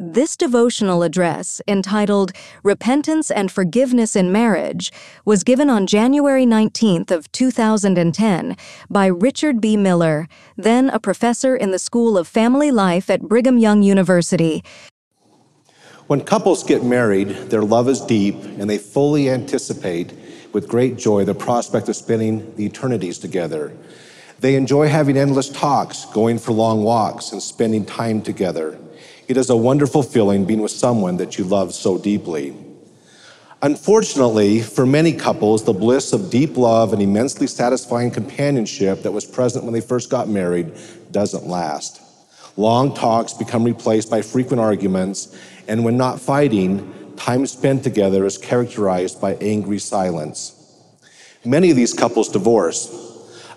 This devotional address, entitled Repentance and Forgiveness in Marriage, was given on January 19th of 2010 by Richard B. Miller, then a professor in the School of Family Life at Brigham Young University. When couples get married, their love is deep and they fully anticipate with great joy the prospect of spending the eternities together. They enjoy having endless talks, going for long walks, and spending time together. It is a wonderful feeling being with someone that you love so deeply. Unfortunately, for many couples, the bliss of deep love and immensely satisfying companionship that was present when they first got married doesn't last. Long talks become replaced by frequent arguments, and when not fighting, time spent together is characterized by angry silence. Many of these couples divorce.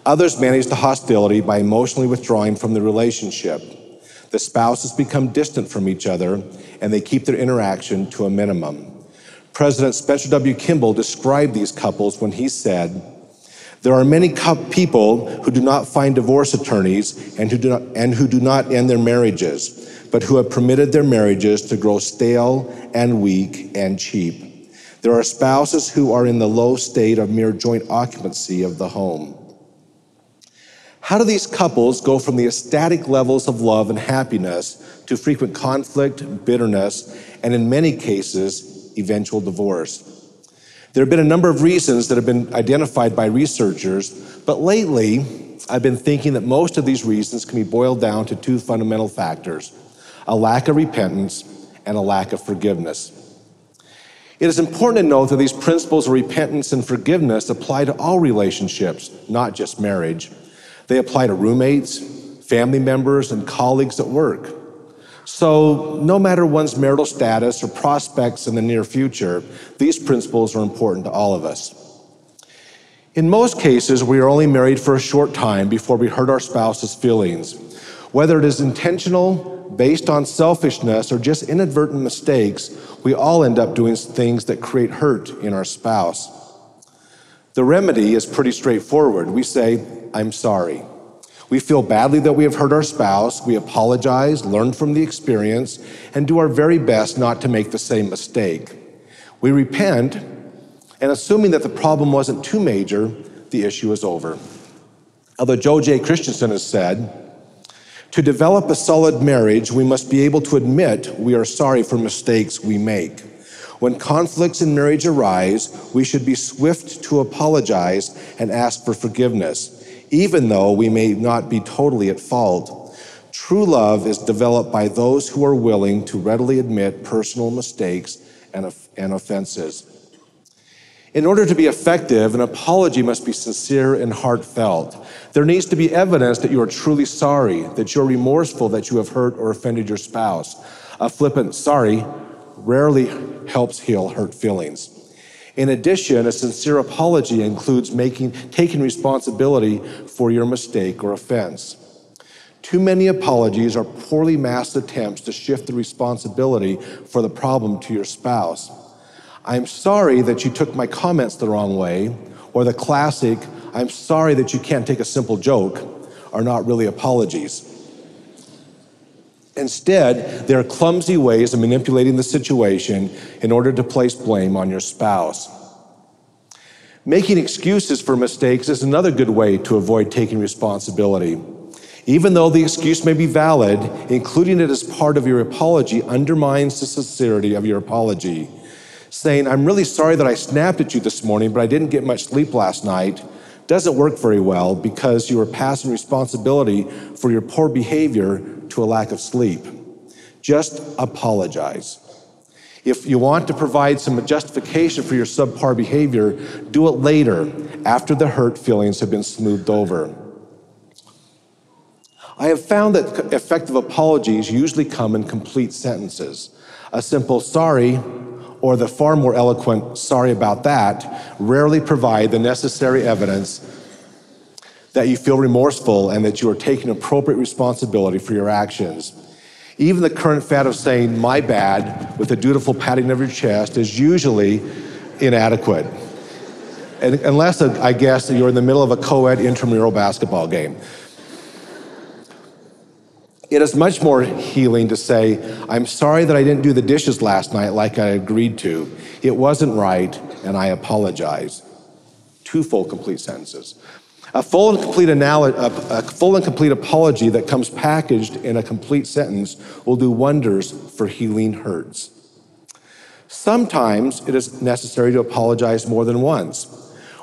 Others manage the hostility by emotionally withdrawing from the relationship. The spouses become distant from each other and they keep their interaction to a minimum. President Spencer W. Kimball described these couples when he said, There are many people who do not find divorce attorneys and who, do not, and who do not end their marriages, but who have permitted their marriages to grow stale and weak and cheap. There are spouses who are in the low state of mere joint occupancy of the home. How do these couples go from the ecstatic levels of love and happiness to frequent conflict, bitterness, and in many cases, eventual divorce? There have been a number of reasons that have been identified by researchers, but lately, I've been thinking that most of these reasons can be boiled down to two fundamental factors a lack of repentance and a lack of forgiveness. It is important to note that these principles of repentance and forgiveness apply to all relationships, not just marriage. They apply to roommates, family members, and colleagues at work. So, no matter one's marital status or prospects in the near future, these principles are important to all of us. In most cases, we are only married for a short time before we hurt our spouse's feelings. Whether it is intentional, based on selfishness, or just inadvertent mistakes, we all end up doing things that create hurt in our spouse. The remedy is pretty straightforward. We say, I'm sorry. We feel badly that we have hurt our spouse. We apologize, learn from the experience, and do our very best not to make the same mistake. We repent, and assuming that the problem wasn't too major, the issue is over. Although Joe J. Christensen has said, to develop a solid marriage, we must be able to admit we are sorry for mistakes we make. When conflicts in marriage arise, we should be swift to apologize and ask for forgiveness even though we may not be totally at fault. True love is developed by those who are willing to readily admit personal mistakes and, and offenses. In order to be effective, an apology must be sincere and heartfelt. There needs to be evidence that you are truly sorry, that you're remorseful that you have hurt or offended your spouse. A flippant sorry rarely helps heal hurt feelings. In addition, a sincere apology includes making, taking responsibility for your mistake or offense. Too many apologies are poorly masked attempts to shift the responsibility for the problem to your spouse. I'm sorry that you took my comments the wrong way, or the classic, I'm sorry that you can't take a simple joke, are not really apologies. Instead, there are clumsy ways of manipulating the situation in order to place blame on your spouse. Making excuses for mistakes is another good way to avoid taking responsibility. Even though the excuse may be valid, including it as part of your apology undermines the sincerity of your apology. Saying, I'm really sorry that I snapped at you this morning, but I didn't get much sleep last night, doesn't work very well because you are passing responsibility for your poor behavior to a lack of sleep. Just apologize. If you want to provide some justification for your subpar behavior, do it later after the hurt feelings have been smoothed over. I have found that effective apologies usually come in complete sentences. A simple sorry or the far more eloquent, sorry about that, rarely provide the necessary evidence that you feel remorseful and that you are taking appropriate responsibility for your actions. Even the current fad of saying, my bad, with a dutiful patting of your chest is usually inadequate. And unless, I guess, you're in the middle of a co ed intramural basketball game. It is much more healing to say, I'm sorry that I didn't do the dishes last night like I agreed to. It wasn't right, and I apologize. Two full, complete sentences. A full and complete analogy, a full and complete apology that comes packaged in a complete sentence will do wonders for healing hurts. Sometimes it is necessary to apologize more than once.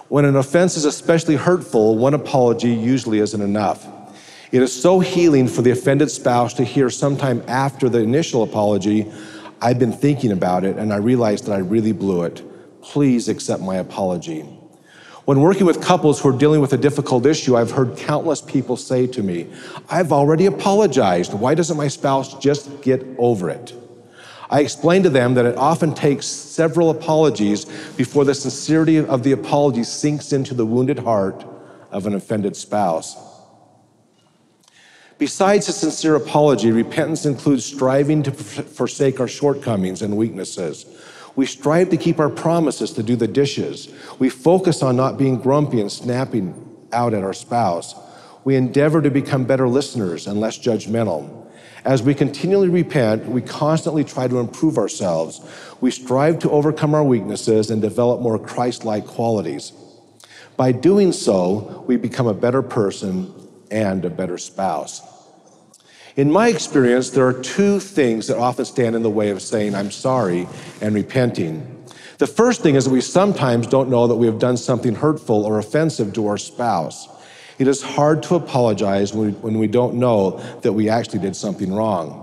When an offense is especially hurtful, one apology usually isn't enough. It is so healing for the offended spouse to hear sometime after the initial apology, I've been thinking about it and I realized that I really blew it. Please accept my apology. When working with couples who are dealing with a difficult issue, I've heard countless people say to me, I've already apologized. Why doesn't my spouse just get over it? I explain to them that it often takes several apologies before the sincerity of the apology sinks into the wounded heart of an offended spouse. Besides a sincere apology, repentance includes striving to forsake our shortcomings and weaknesses. We strive to keep our promises to do the dishes. We focus on not being grumpy and snapping out at our spouse. We endeavor to become better listeners and less judgmental. As we continually repent, we constantly try to improve ourselves. We strive to overcome our weaknesses and develop more Christ like qualities. By doing so, we become a better person and a better spouse. In my experience, there are two things that often stand in the way of saying, I'm sorry, and repenting. The first thing is that we sometimes don't know that we have done something hurtful or offensive to our spouse. It is hard to apologize when we, don't know that we actually did something wrong.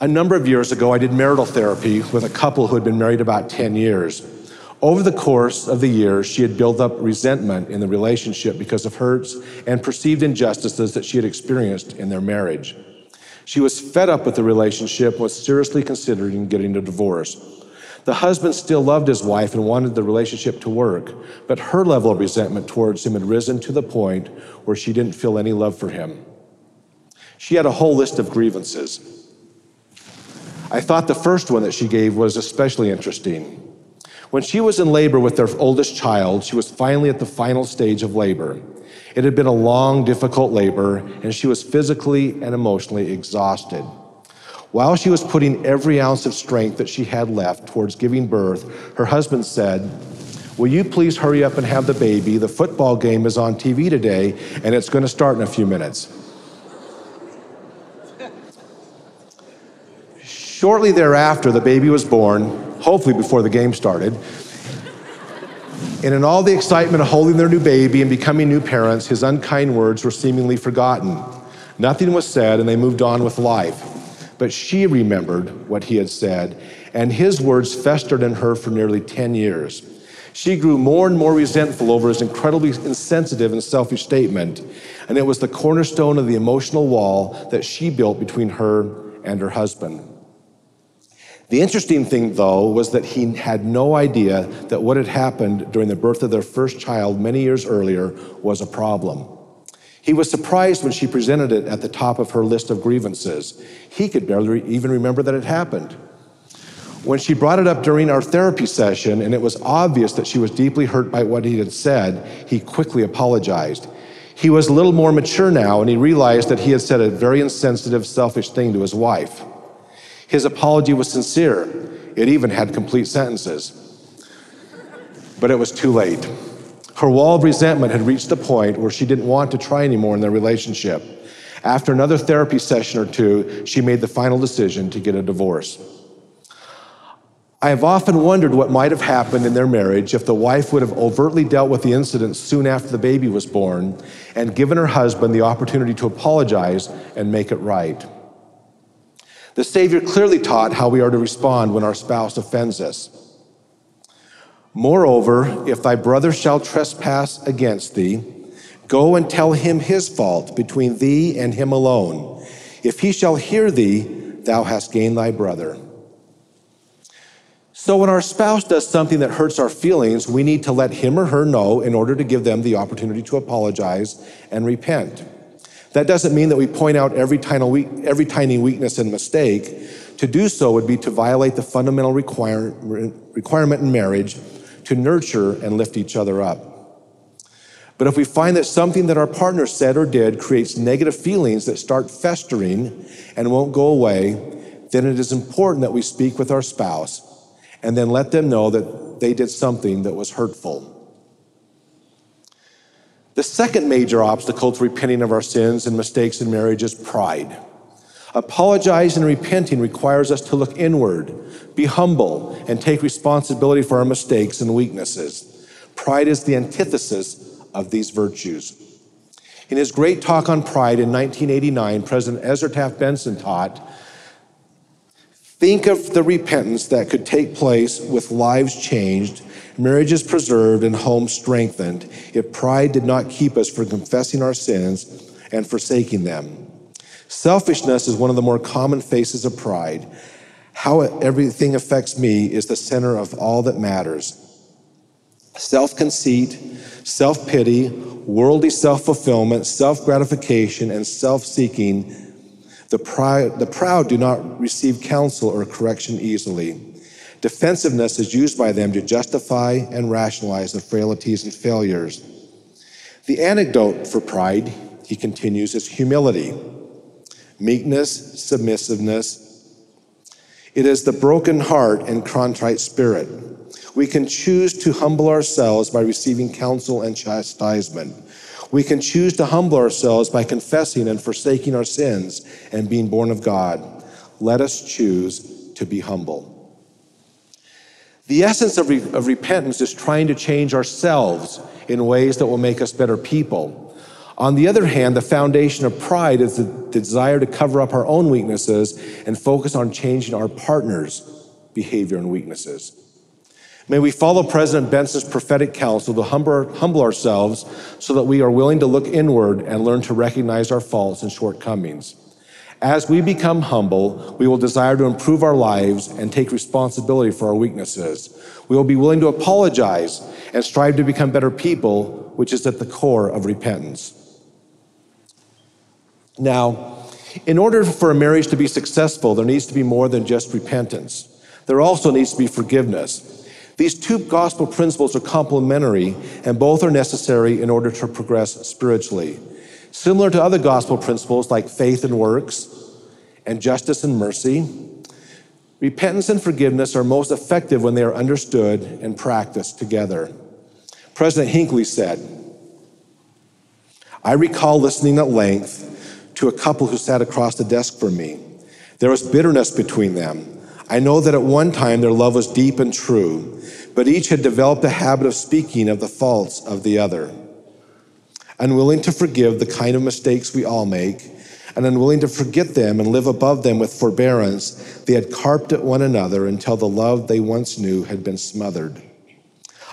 A number of years ago, I did marital therapy with a couple who had been married about 10 years. Over the course of the years, she had built up resentment in the relationship because of hurts and perceived injustices that she had experienced in their marriage. She was fed up with the relationship was seriously considering getting a divorce. The husband still loved his wife and wanted the relationship to work, but her level of resentment towards him had risen to the point where she didn't feel any love for him. She had a whole list of grievances. I thought the first one that she gave was especially interesting. When she was in labor with their oldest child, she was finally at the final stage of labor. It had been a long, difficult labor, and she was physically and emotionally exhausted. While she was putting every ounce of strength that she had left towards giving birth, her husband said, Will you please hurry up and have the baby? The football game is on TV today, and it's going to start in a few minutes. Shortly thereafter, the baby was born, hopefully before the game started. And in all the excitement of holding their new baby and becoming new parents, his unkind words were seemingly forgotten. Nothing was said, and they moved on with life. But she remembered what he had said, and his words festered in her for nearly 10 years. She grew more and more resentful over his incredibly insensitive and selfish statement, and it was the cornerstone of the emotional wall that she built between her and her husband. The interesting thing, though, was that he had no idea that what had happened during the birth of their first child many years earlier was a problem. He was surprised when she presented it at the top of her list of grievances. He could barely even remember that it happened. When she brought it up during our therapy session and it was obvious that she was deeply hurt by what he had said, he quickly apologized. He was a little more mature now and he realized that he had said a very insensitive, selfish thing to his wife. His apology was sincere, it even had complete sentences. But it was too late. Her wall of resentment had reached the point where she didn't want to try anymore in their relationship. After another therapy session or two, she made the final decision to get a divorce. I have often wondered what might have happened in their marriage if the wife would have overtly dealt with the incident soon after the baby was born and given her husband the opportunity to apologize and make it right. The Savior clearly taught how we are to respond when our spouse offends us. Moreover, if thy brother shall trespass against thee, go and tell him his fault between thee and him alone. If he shall hear thee, thou hast gained thy brother. So, when our spouse does something that hurts our feelings, we need to let him or her know in order to give them the opportunity to apologize and repent. That doesn't mean that we point out every tiny, weakness and mistake. To do so would be to violate the fundamental require, requirement in marriage to nurture and lift each other up. But if we find that something that our partner said or did creates negative feelings that start festering and won't go away, then it is important that we speak with our spouse and then let them know that they did something that was hurtful. The second major obstacle to repenting of our sins and mistakes in marriage is pride. Apologizing and repenting requires us to look inward, be humble, and take responsibility for our mistakes and weaknesses. Pride is the antithesis of these virtues. In his great talk on pride in 1989, President Ezra Taft Benson taught Think of the repentance that could take place with lives changed, marriages preserved, and home strengthened if pride did not keep us from confessing our sins and forsaking them. Selfishness is one of the more common faces of pride. How everything affects me is the center of all that matters. Self conceit, self pity, worldly self fulfillment, self gratification, and self seeking. The, the proud do not receive counsel or correction easily. Defensiveness is used by them to justify and rationalize the frailties and failures. The antidote for pride, he continues, is humility, meekness, submissiveness. It is the broken heart and contrite spirit we can choose to humble ourselves by receiving counsel and chastisement. We can choose to humble ourselves by confessing and forsaking our sins and being born of God. Let us choose to be humble. The essence of, re- of repentance is trying to change ourselves in ways that will make us better people. On the other hand, the foundation of pride is the desire to cover up our own weaknesses and focus on changing our partner's behavior and weaknesses. May we follow President Benson's prophetic counsel to humble ourselves so that we are willing to look inward and learn to recognize our faults and shortcomings. As we become humble, we will desire to improve our lives and take responsibility for our weaknesses. We will be willing to apologize and strive to become better people, which is at the core of repentance. Now, in order for a marriage to be successful, there needs to be more than just repentance. There also needs to be forgiveness. These two gospel principles are complementary, and both are necessary in order to progress spiritually. Similar to other gospel principles like faith and works, and justice and mercy, repentance and forgiveness are most effective when they are understood and practiced together. President Hinckley said, I recall listening at length to a couple who sat across the desk from me. There was bitterness between them. I know that at one time their love was deep and true, but each had developed a habit of speaking of the faults of the other. Unwilling to forgive the kind of mistakes we all make, and unwilling to forget them and live above them with forbearance, they had carped at one another until the love they once knew had been smothered.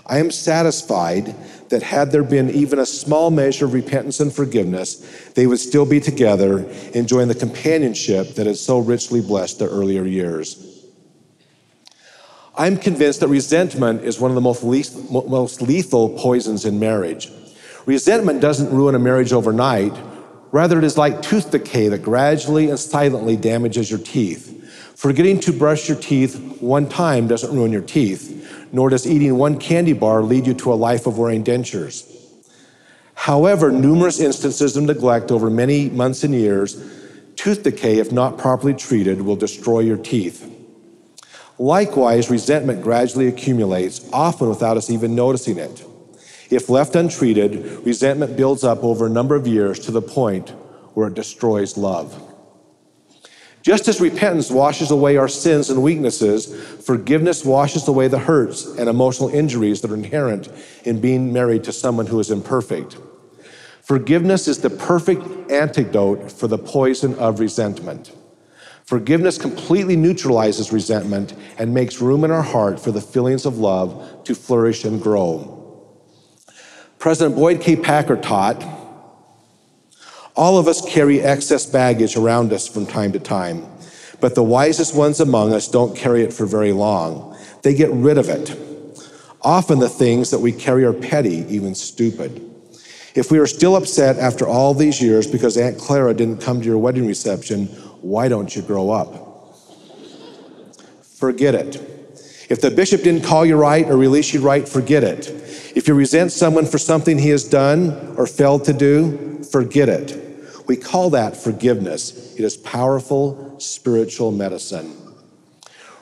I am satisfied that had there been even a small measure of repentance and forgiveness, they would still be together, enjoying the companionship that had so richly blessed their earlier years. I'm convinced that resentment is one of the most, most lethal poisons in marriage. Resentment doesn't ruin a marriage overnight. Rather, it is like tooth decay that gradually and silently damages your teeth. Forgetting to brush your teeth one time doesn't ruin your teeth, nor does eating one candy bar lead you to a life of wearing dentures. However, numerous instances of neglect over many months and years, tooth decay, if not properly treated, will destroy your teeth. Likewise, resentment gradually accumulates, often without us even noticing it. If left untreated, resentment builds up over a number of years to the point where it destroys love. Just as repentance washes away our sins and weaknesses, forgiveness washes away the hurts and emotional injuries that are inherent in being married to someone who is imperfect. Forgiveness is the perfect antidote for the poison of resentment. Forgiveness completely neutralizes resentment and makes room in our heart for the feelings of love to flourish and grow. President Boyd K. Packer taught all of us carry excess baggage around us from time to time, but the wisest ones among us don't carry it for very long. They get rid of it. Often the things that we carry are petty, even stupid. If we are still upset after all these years because Aunt Clara didn't come to your wedding reception, why don't you grow up? Forget it. If the bishop didn't call you right or release you right, forget it. If you resent someone for something he has done or failed to do, forget it. We call that forgiveness. It is powerful spiritual medicine.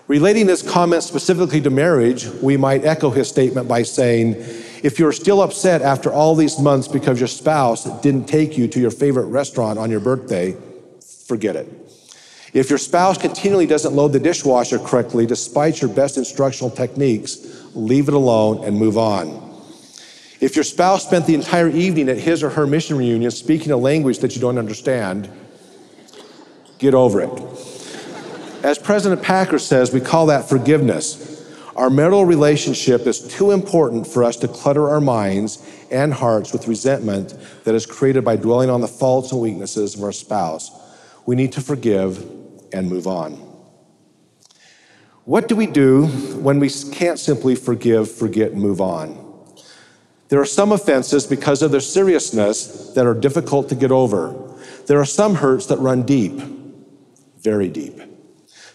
Relating this comment specifically to marriage, we might echo his statement by saying, if you're still upset after all these months because your spouse didn't take you to your favorite restaurant on your birthday, forget it. If your spouse continually doesn't load the dishwasher correctly despite your best instructional techniques, leave it alone and move on. If your spouse spent the entire evening at his or her mission reunion speaking a language that you don't understand, get over it. As President Packer says, we call that forgiveness. Our marital relationship is too important for us to clutter our minds and hearts with resentment that is created by dwelling on the faults and weaknesses of our spouse. We need to forgive and move on. What do we do when we can't simply forgive, forget, and move on? There are some offenses because of their seriousness that are difficult to get over. There are some hurts that run deep, very deep.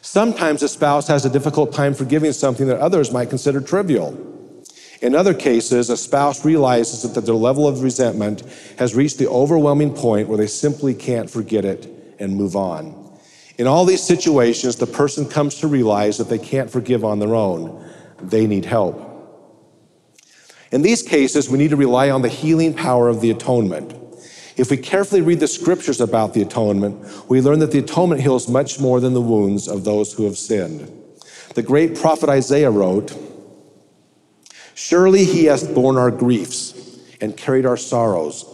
Sometimes a spouse has a difficult time forgiving something that others might consider trivial. In other cases, a spouse realizes that their level of resentment has reached the overwhelming point where they simply can't forget it and move on. In all these situations, the person comes to realize that they can't forgive on their own. They need help. In these cases, we need to rely on the healing power of the atonement. If we carefully read the scriptures about the atonement, we learn that the atonement heals much more than the wounds of those who have sinned. The great prophet Isaiah wrote, Surely he hath borne our griefs and carried our sorrows.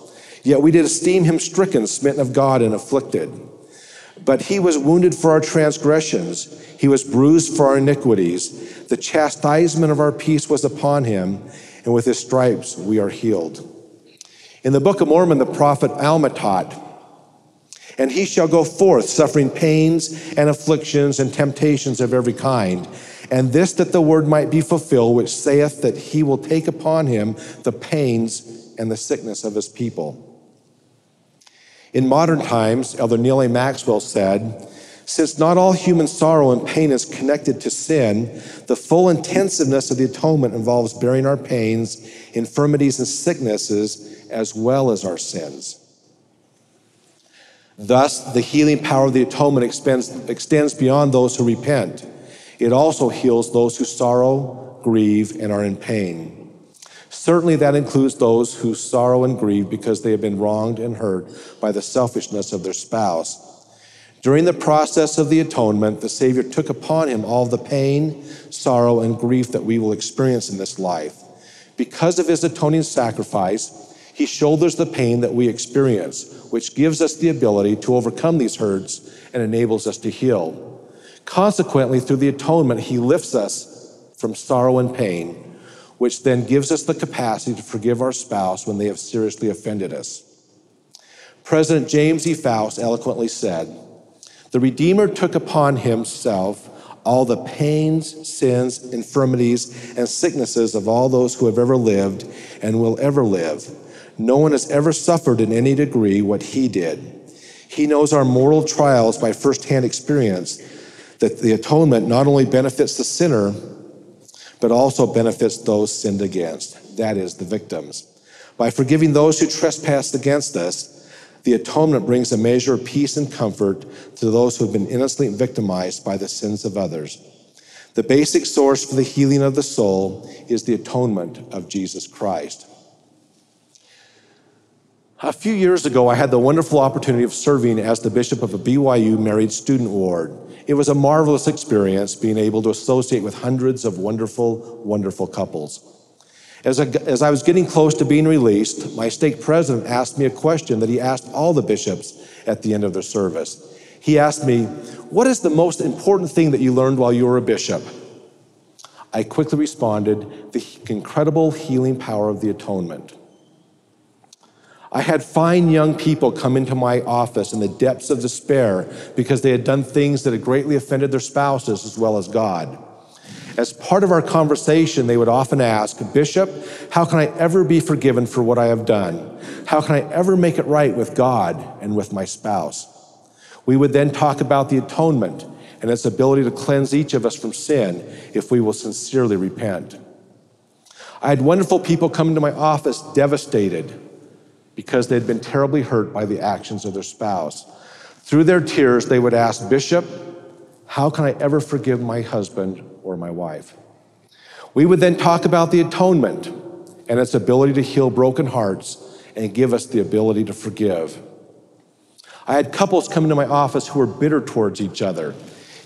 Yet we did esteem him stricken, smitten of God, and afflicted. But he was wounded for our transgressions, he was bruised for our iniquities. The chastisement of our peace was upon him, and with his stripes we are healed. In the Book of Mormon, the prophet Alma taught, and he shall go forth suffering pains and afflictions and temptations of every kind. And this that the word might be fulfilled, which saith that he will take upon him the pains and the sickness of his people. In modern times, Elder Neal A. Maxwell said, since not all human sorrow and pain is connected to sin, the full intensiveness of the atonement involves bearing our pains, infirmities, and sicknesses as well as our sins. Thus, the healing power of the atonement extends, extends beyond those who repent. It also heals those who sorrow, grieve, and are in pain. Certainly, that includes those who sorrow and grieve because they have been wronged and hurt by the selfishness of their spouse. During the process of the atonement, the Savior took upon him all the pain, sorrow, and grief that we will experience in this life. Because of his atoning sacrifice, he shoulders the pain that we experience, which gives us the ability to overcome these hurts and enables us to heal. Consequently, through the atonement, He lifts us from sorrow and pain, which then gives us the capacity to forgive our spouse when they have seriously offended us. President James E. Faust eloquently said, The Redeemer took upon Himself all the pains, sins, infirmities, and sicknesses of all those who have ever lived and will ever live no one has ever suffered in any degree what he did. He knows our moral trials by firsthand experience, that the atonement not only benefits the sinner, but also benefits those sinned against, that is, the victims. By forgiving those who trespass against us, the atonement brings a measure of peace and comfort to those who have been innocently victimized by the sins of others. The basic source for the healing of the soul is the atonement of Jesus Christ. A few years ago, I had the wonderful opportunity of serving as the bishop of a BYU married student ward. It was a marvelous experience being able to associate with hundreds of wonderful, wonderful couples. As I, as I was getting close to being released, my stake president asked me a question that he asked all the bishops at the end of their service. He asked me, What is the most important thing that you learned while you were a bishop? I quickly responded, The incredible healing power of the atonement. I had fine young people come into my office in the depths of despair because they had done things that had greatly offended their spouses as well as God. As part of our conversation, they would often ask, Bishop, how can I ever be forgiven for what I have done? How can I ever make it right with God and with my spouse? We would then talk about the atonement and its ability to cleanse each of us from sin if we will sincerely repent. I had wonderful people come into my office devastated because they'd been terribly hurt by the actions of their spouse. Through their tears, they would ask, Bishop, how can I ever forgive my husband or my wife? We would then talk about the atonement and its ability to heal broken hearts and give us the ability to forgive. I had couples come into my office who were bitter towards each other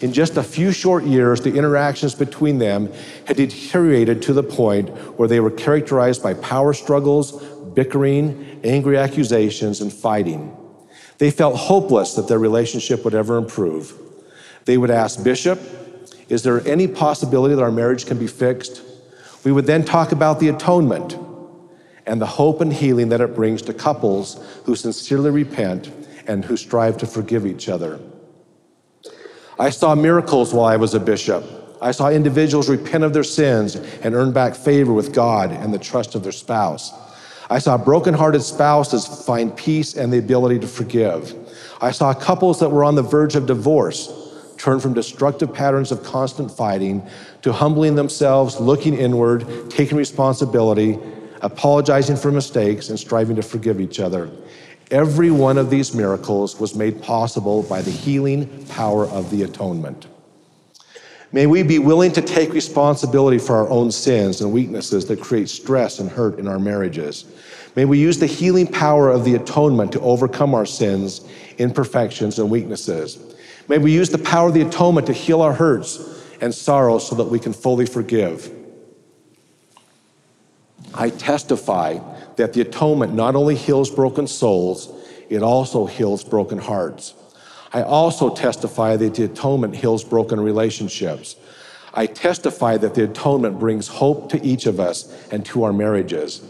in just a few short years, the interactions between them had deteriorated to the point where they were characterized by power struggles, bickering, angry accusations, and fighting. They felt hopeless that their relationship would ever improve. They would ask, Bishop, is there any possibility that our marriage can be fixed? We would then talk about the atonement and the hope and healing that it brings to couples who sincerely repent and who strive to forgive each other. I saw miracles while I was a bishop. I saw individuals repent of their sins and earn back favor with God and the trust of their spouse. I saw brokenhearted spouses find peace and the ability to forgive. I saw couples that were on the verge of divorce turn from destructive patterns of constant fighting to humbling themselves, looking inward, taking responsibility, apologizing for mistakes, and striving to forgive each other. Every one of these miracles was made possible by the healing power of the atonement. May we be willing to take responsibility for our own sins and weaknesses that create stress and hurt in our marriages. May we use the healing power of the atonement to overcome our sins, imperfections, and weaknesses. May we use the power of the atonement to heal our hurts and sorrows so that we can fully forgive. I testify that the atonement not only heals broken souls, it also heals broken hearts. I also testify that the atonement heals broken relationships. I testify that the atonement brings hope to each of us and to our marriages.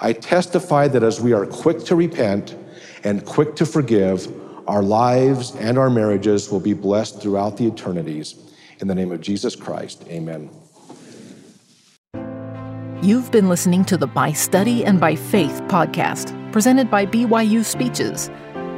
I testify that as we are quick to repent and quick to forgive, our lives and our marriages will be blessed throughout the eternities. In the name of Jesus Christ, amen. You've been listening to the By Study and by Faith podcast, presented by BYU Speeches.